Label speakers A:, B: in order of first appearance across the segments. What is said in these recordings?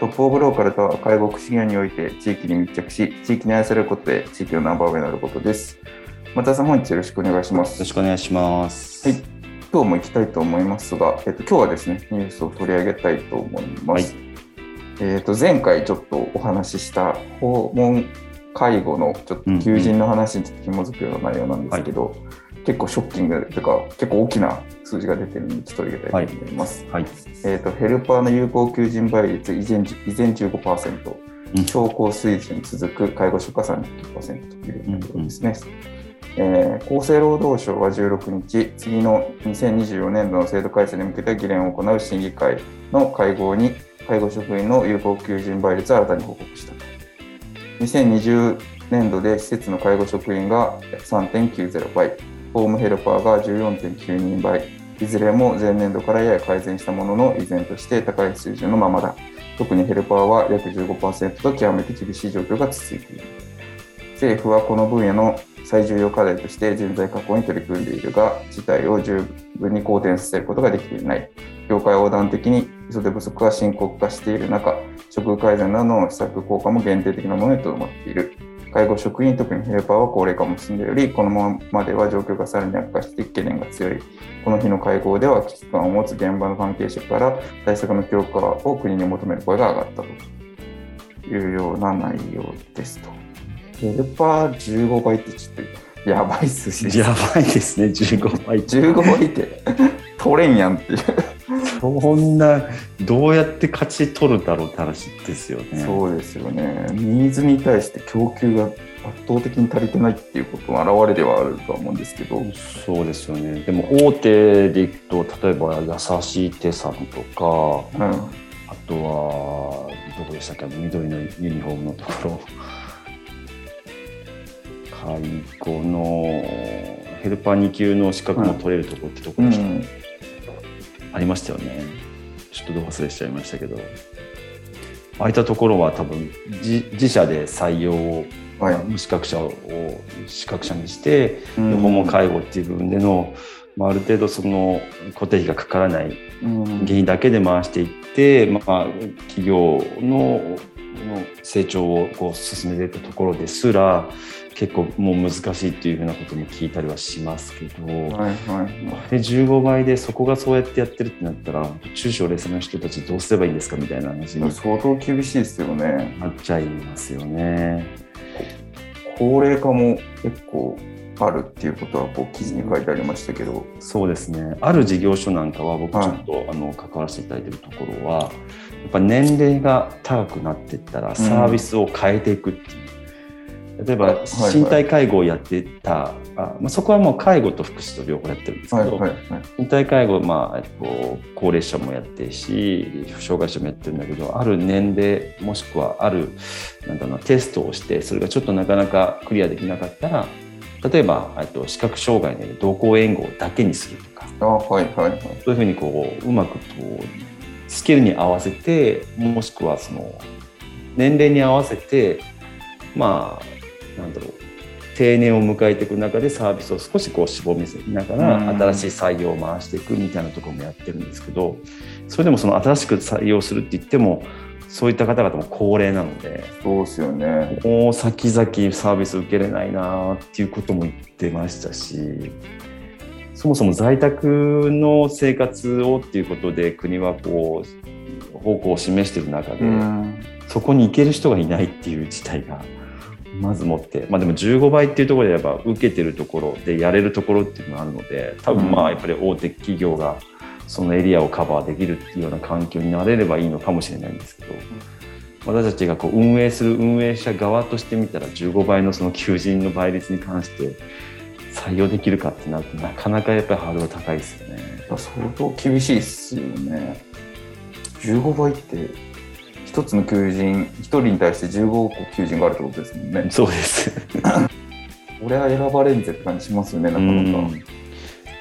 A: トップオブローカルとは介護福祉業において地域に密着し地域に愛されることで地域のナンバーワンになることです。松田さん本日よろしくお願いします。
B: よろしくお願いします。
A: はい。今日も行きたいと思いますが、えっと、今日はですねニュースを取り上げたいと思います、はい、えっと前回ちょっとお話しした訪問介護のちょっと求人の話に紐づくような内容なんですけど、うんうん。はい結構ショッキングというか結構大きな数字が出てるのでちょっと入れたいと思います。はいはい、えーと、ヘルパーの有効求人倍率依然依然15%、うん、超高水準続く介護職家30%というところですね。うんうん、えー、厚生労働省は16日、次の2024年度の制度改正に向けて議連を行う審議会の会合に介護職員の有効求人倍率を新たに報告した。2020年度で施設の介護職員が3.90倍、ホームヘルパーが14.9人倍、いずれも前年度からやや改善したものの、依然として高い水準のままだ。特にヘルパーは約15%と極めて厳しい状況が続いている。政府はこの分野の最重要課題として人材確保に取り組んでいるが、事態を十分に好転させることができていない。業界横断的に人手不足が深刻化している中、処遇改善などの施策効果も限定的なものにとどまっている。介護職員、特にヘルパーは高齢化も進んでおり、このままでは状況がさらに悪化して懸念が強い。この日の会合では、危機感を持つ現場の関係者から対策の強化を国に求める声が上がったというような内容ですと。ヘルパー15倍ってちょっとやばい数字
B: です。やばいですね、15倍。
A: 15倍って取れんやんっていう。
B: そんなどうやって勝ち取るだろうって話ですよね。
A: そうですよね。ニーズに対して供給が圧倒的に足りてないっていうことの表れではあるとは思うんですけど。
B: そうですよね。でも大手でいくと例えば優しい手さんとか、うん、あとはどこでしたっけ？緑のユニフォームのところ。介護のヘルパー2級の資格も取れるところってところでした、うんありましたよね。ちょっとど忘れしちゃいましたけど。ああいったところは多分自社で採用を、はい、無資格者を資格者にして、うん、訪問介護っていう部分での、まあ、ある程度その固定費がかからない原因だけで回していって、まあ、企業の成長をこう進めていくところですら結構もう難しいっていうふうなことも聞いたりはしますけど、はいはいで15倍でそこがそうやってやってるってなったら中小零細の人たちどうすればいいんですかみたいな話に。
A: 相当厳しいですよね。
B: なっちゃいますよね。
A: 高齢化も結構あるっていうことはこう記事に書いてありましたけど。
B: そうですね。ある事業所なんかは僕ちょっと、はい、あの関わらせていただいてるところはやっぱ年齢が高くなっていったらサービスを変えていくっていう例えば身体介護をやってた、あまあ、そこはもう介護と福祉と両方やってるんですけど、はいはいはい、身体介護、まあえっと、高齢者もやってるし障害者もやってるんだけどある年齢もしくはあるなんだろうテストをしてそれがちょっとなかなかクリアできなかったら例えばと視覚障害の同行援護だけにするとか。
A: あ、はいはいはい、
B: そういうふうにこううまくこうスキルに合わせてもしくはその年齢に合わせてまあなんだろう。定年を迎えていく中でサービスを少しこう絞みせながら新しい採用を回していくみたいなところもやってるんですけどそれでもその新しく採用するって言ってもそういった方々も高齢なので
A: そうですよね。
B: もう先々サービス受けれないなっていうことも言ってましたしそもそも在宅の生活をっていうことで国はこう方向を示している中でそこに行ける人がいないっていう事態がまず持って、まあ、でも15倍っていうところでやっぱ受けてるところでやれるところっていうのがあるので多分まあやっぱり大手企業がそのエリアをカバーできるっていうような環境になれればいいのかもしれないんですけど。私たちがこう運営する運営者側としてみたら15倍のその求人の倍率に関して採用できるかってなるとなかなかやっぱりハードル高いですよね。
A: 相当厳しいっすよね。15倍って一つの求人一人に対して15個求人があるってことですもんね。
B: そうです。
A: 俺は選ばれんぜって感じしますよねなかなか。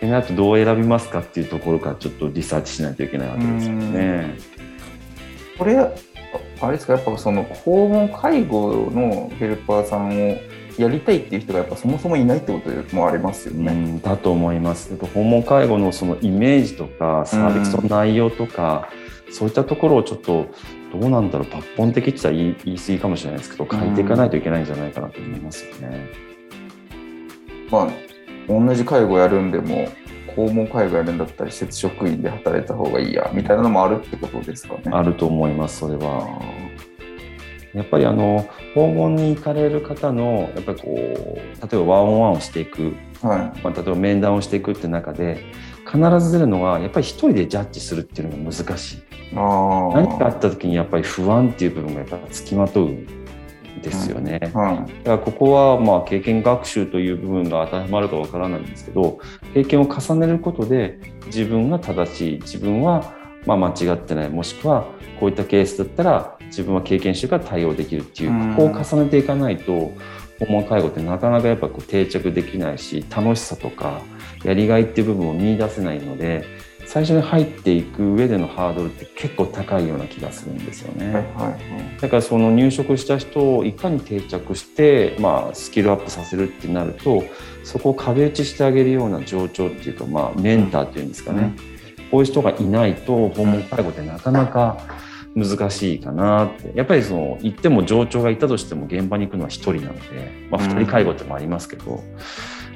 B: でなとどう選びますかっていうところからちょっとリサーチしないといけないわけですよね。
A: これあれですかやっぱその訪問介護のヘルパーさんをやりたいっていう人がやっぱそもそもいないってこともありますよね。う
B: ん、だと思います。訪問介護のそのイメージとかサービスの内容とか、うん、そういったところをちょっとどうなんだろう抜本的って言ったら言い言い過ぎかもしれないですけど変えていかないといけないんじゃないかなと思いますよね。
A: うん、まあ同じ介護やるんでも訪問介護やるんだったら施設職員で働いた方がいいやみたいなのもあるってことですかね。
B: あると思いますそれは。やっぱりあの訪問に行かれる方のやっぱりこう例えばワンオンワンをしていく、はいまあ、例えば面談をしていくって中で必ず出るのはやっぱり一人でジャッジするっていうのが難しい何かあった時にやっぱり不安っていう部分がやっぱつきまとうですよね、はいはい、だからここはまあ経験学習という部分が当てはまるかわからないんですけど経験を重ねることで自分が正しい自分はまあ間違ってないもしくはこういったケースだったら自分は経験してから対応できるっていうここを重ねていかないと訪問介護ってなかなかやっぱこう定着できないし楽しさとかやりがいっていう部分を見出せないので最初に入っていく上でのハードルって結構高いような気がするんですよね。はいはい、だからその入職した人をいかに定着して、まあ、スキルアップさせるってなるとそこを壁打ちしてあげるような状況っていうか、まあ、メンターっていうんですかね、うん、こういう人がいないと訪問介護ってなかなか難しいかなって。やっぱりその行っても上長がいたとしても現場に行くのは1人なので、まあ、2人介護ってもありますけど、うん、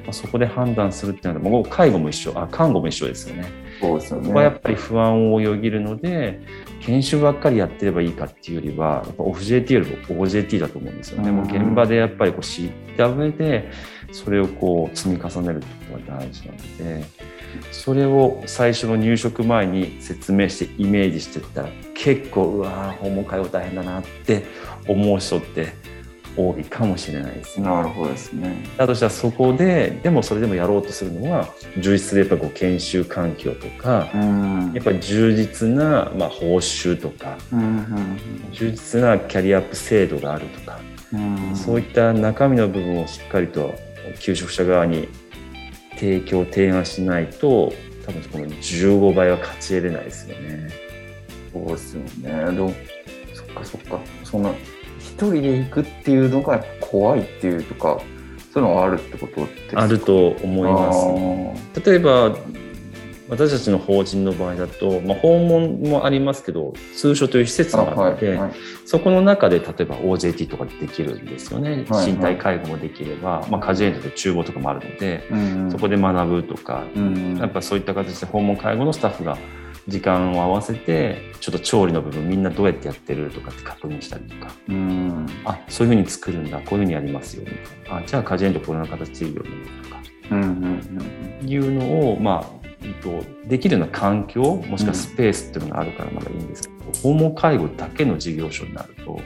B: まあ、そこで判断するっていうのはもう介護も一緒あ看護も一緒ですよね。
A: そうですよね
B: ここはやっぱり不安をよぎるので研修ばっかりやってればいいかっていうよりはやっぱオフ JT よりも OJT だと思うんですよね。うん、もう現場でやっぱりこう知った上でそれをこう積み重ねるってことが大事なので。それを最初の入職前に説明してイメージしてったら結構うわ訪問介護大変だなって思う人って多いかもしれないです、
A: ね、なるほどですね。
B: だとしたらそこででもそれでもやろうとするのは充実するやっぱこう研修環境とか、やっぱり充実な、まあ、報酬とか、充実なキャリアアップ制度があるとか、そういった中身の部分をしっかりと求職者側に提供提案しないと多分この15倍は勝ち得れないですよね。
A: そうですよね。でもそっかそっかそんな一人で行くっていうのが怖いっていうとかそういうのがあるってこと
B: あると思います。例えば私たちの法人の場合だと、まあ、訪問もありますけど通所という施設があって、はいはい、そこの中で例えば OJT とかできるんですよね、はいはい、身体介護もできれば、まあ、家事園とか厨房とかもあるので、うんうん、そこで学ぶとか、うんうん、やっぱそういった形で訪問介護のスタッフが時間を合わせてちょっと調理の部分みんなどうやってやってるとかって確認したりとか、うん、あそういうふうに作るんだこういうふうにやりますよみたいなあじゃあ家事園とこんな形でいいよねとか、うんうんうん、いうのをまあと、できるような環境もしくはスペースっていうのがあるからまだいいんですけど、うん、訪問介護だけの事業所になると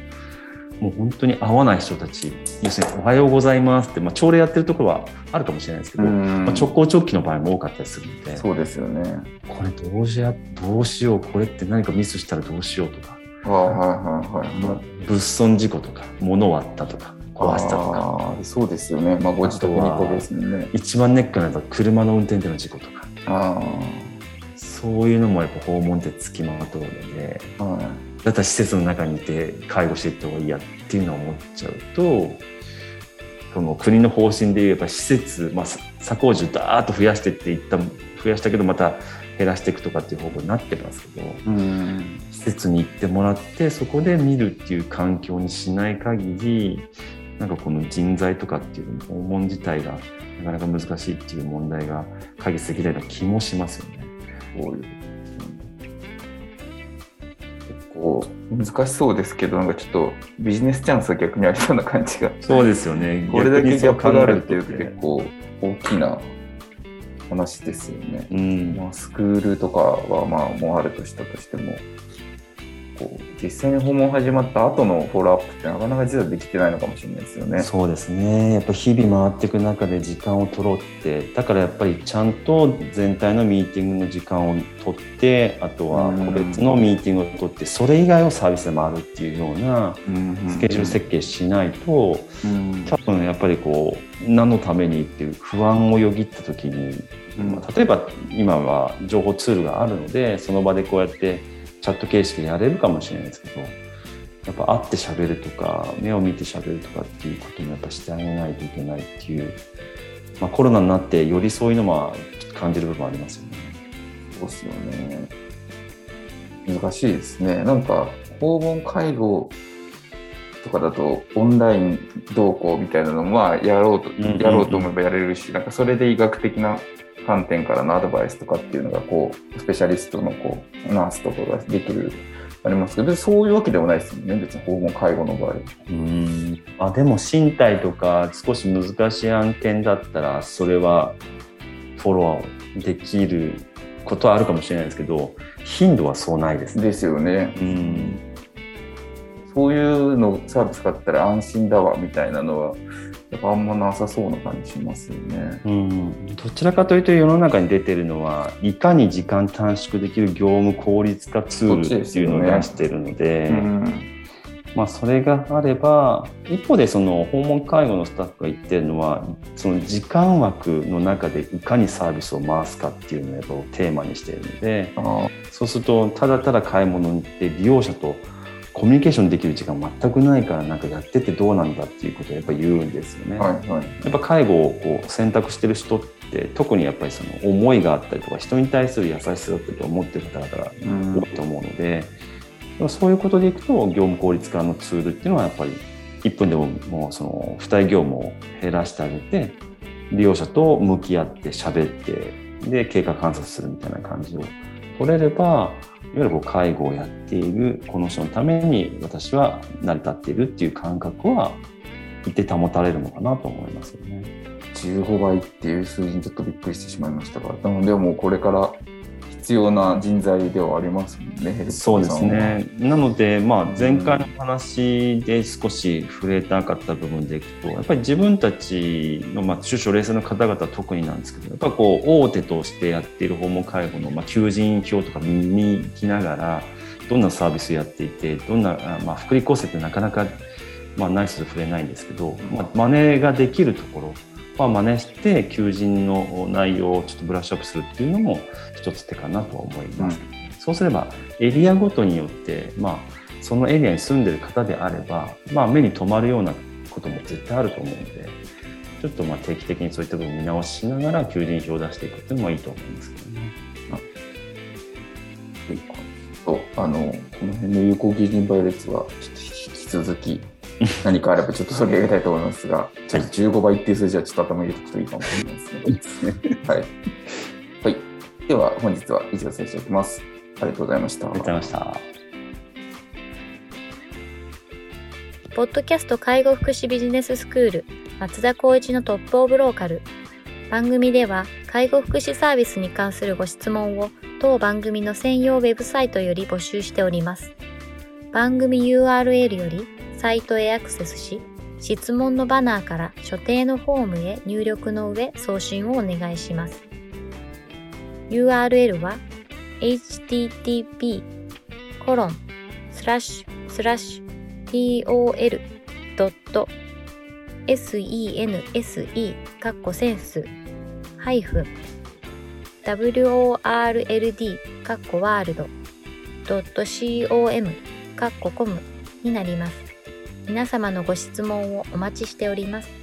B: もう本当に会わない人たち要するに「おはようございます」って、まあ、朝礼やってるところはあるかもしれないですけど、まあ、直行直帰の場合も多かったりするので
A: そうですよね。
B: これどうしやどうしようこれって何かミスしたらどうしようとか。
A: はいはいはい、
B: 物損事故とか物割ったとか壊したとか。
A: そうですよね、まあ、ご自宅にこですね。
B: 一番ネックなのは車の運転での事故とか。あそういうのもやっぱ訪問ってつきまとうので、はい、だったら施設の中にいて介護していった方がいいやっていうのを思っちゃうとその国の方針で言えば施設、まあ、左工事ダーッと増やしてっていった増やしたけどまた減らしていくとかっていう方向になってますけど、うん、施設に行ってもらってそこで見るっていう環境にしない限りなんかこの人材とかっていう訪問自体がなかなか難しいっていう問題が解決できないような気もしますよね。
A: 構と難しそうですけど、なんかちょっとビジネスチャンスは逆にありそうな感じが。
B: そうですよね。
A: これだけギャップがあるっていうと結構大きな話ですよね。
B: うん、
A: まあ、スクールとかはまあもうあるとしたとしても、こう実際に訪問始まった後のフォローアップってなかなか実はできてないのかもしれないですよね。
B: そうですね。やっぱ日々回っていく中で時間を取ろうって、だからやっぱりちゃんと全体のミーティングの時間を取って、あとは個別のミーティングを取って、それ以外をサービスで回るっていうようなスケジュール設計しないと、多分やっぱりこう何のためにっていう不安をよぎった時に、例えば今は情報ツールがあるのでその場でこうやってチャット形式でやれるかもしれないですけどやっぱ会ってしゃべるとか目を見てしゃべるとかっていうこともやっぱしてあげないといけないっていう、まあ、コロナになってよりそういうのも感じる部分ありますよね。
A: そうですよね。難しいですね。なんか訪問介護とかだとオンライン同行みたいなのもやろうと、やろうと思えばやれるし、なんかそれで医学的な観点からのアドバイスとかっていうのがこうスペシャリストのこうナースとかができるありますけどそういうわけでもないですよね別に訪問介護の場合
B: うんあでも身体とか少し難しい案件だったらそれはフォローできることはあるかもしれないですけど頻度はそうないです
A: ね。ですよね。うんそういうのサービス買ったら安心だわみたいなのはやっぱあんまなさそうな感じしますよね。
B: うん、どちらかというと世の中に出てるのはいかに時間短縮できる業務効率化ツールっていうのを出してるので。まあ、それがあれば一方でその訪問介護のスタッフが言ってるのはその時間枠の中でいかにサービスを回すかっていうのをテーマにしているのでそうするとただただ買い物に行って利用者とコミュニケーションできる時間全くないからなんかやっててどうなんだっていうことをやっぱ言うんですよね。はいはい、やっぱ介護をこう選択してる人って特にやっぱりその思いがあったりとか人に対する優しさだったりと思ってる方々が多いと思うので、うん、そういうことでいくと業務効率化のツールっていうのはやっぱり1分でももうその付帯業務を減らしてあげて利用者と向き合って喋ってで経過観察するみたいな感じを取れればいわゆるこう介護をやっているこの人のために私は成り立っているっていう感覚は一定保たれるのかなと思いますよね。
A: 15倍っていう数字にちょっとびっくりしてしまいましたが、なのでもうこれから必要な人材ではありますもんね、
B: そうですね。なので、まあ、前回の話で少し触れたかった部分でいくと、やっぱり自分たちの、まあ、中小零細の方々特になんですけど、やっぱこう、大手としてやっている訪問介護の、まあ、求人票とか見に行きながら、どんなサービスやっていて、どんな、まあ、福利厚生ってなかなか、まあ、ナイスで触れないんですけど、まあ、真似ができるところ、は真似して求人の内容をちょっとブラッシュアップするっていうのも一つ手かなとは思います。うん、そうすればエリアごとによって、まあ、そのエリアに住んでる方であれば、まあ、目に留まるようなことも絶対あると思うのでちょっとまあ定期的にそういった部分を見直しながら求人票を出していくっていうのもいいと思いますけどね。
A: あのこの辺の有効求人倍率はちょっと引き続き何かあればちょっと取り上げたいと思いますが、ちょっと15倍っていう数字はちょっと頭に入れておくといいかもしれないですね。はい。はい。では、本日は以上させていただきます。ありがとうございました。
B: ありがとうございました。
C: ポッドキャスト介護福祉ビジネススクール松田光一のトップオブローカル番組では介護福祉サービスに関するご質問を当番組の専用ウェブサイトより募集しております番組 URL よりサイトへアクセスし、質問のバナーから所定のフォームへ入力の上送信をお願いします。URL は http コロンスラッシュスラッシュ tol.sense カッコセンスハイフン world カッコワールド .com カッココムになります。皆様のご質問をお待ちしております。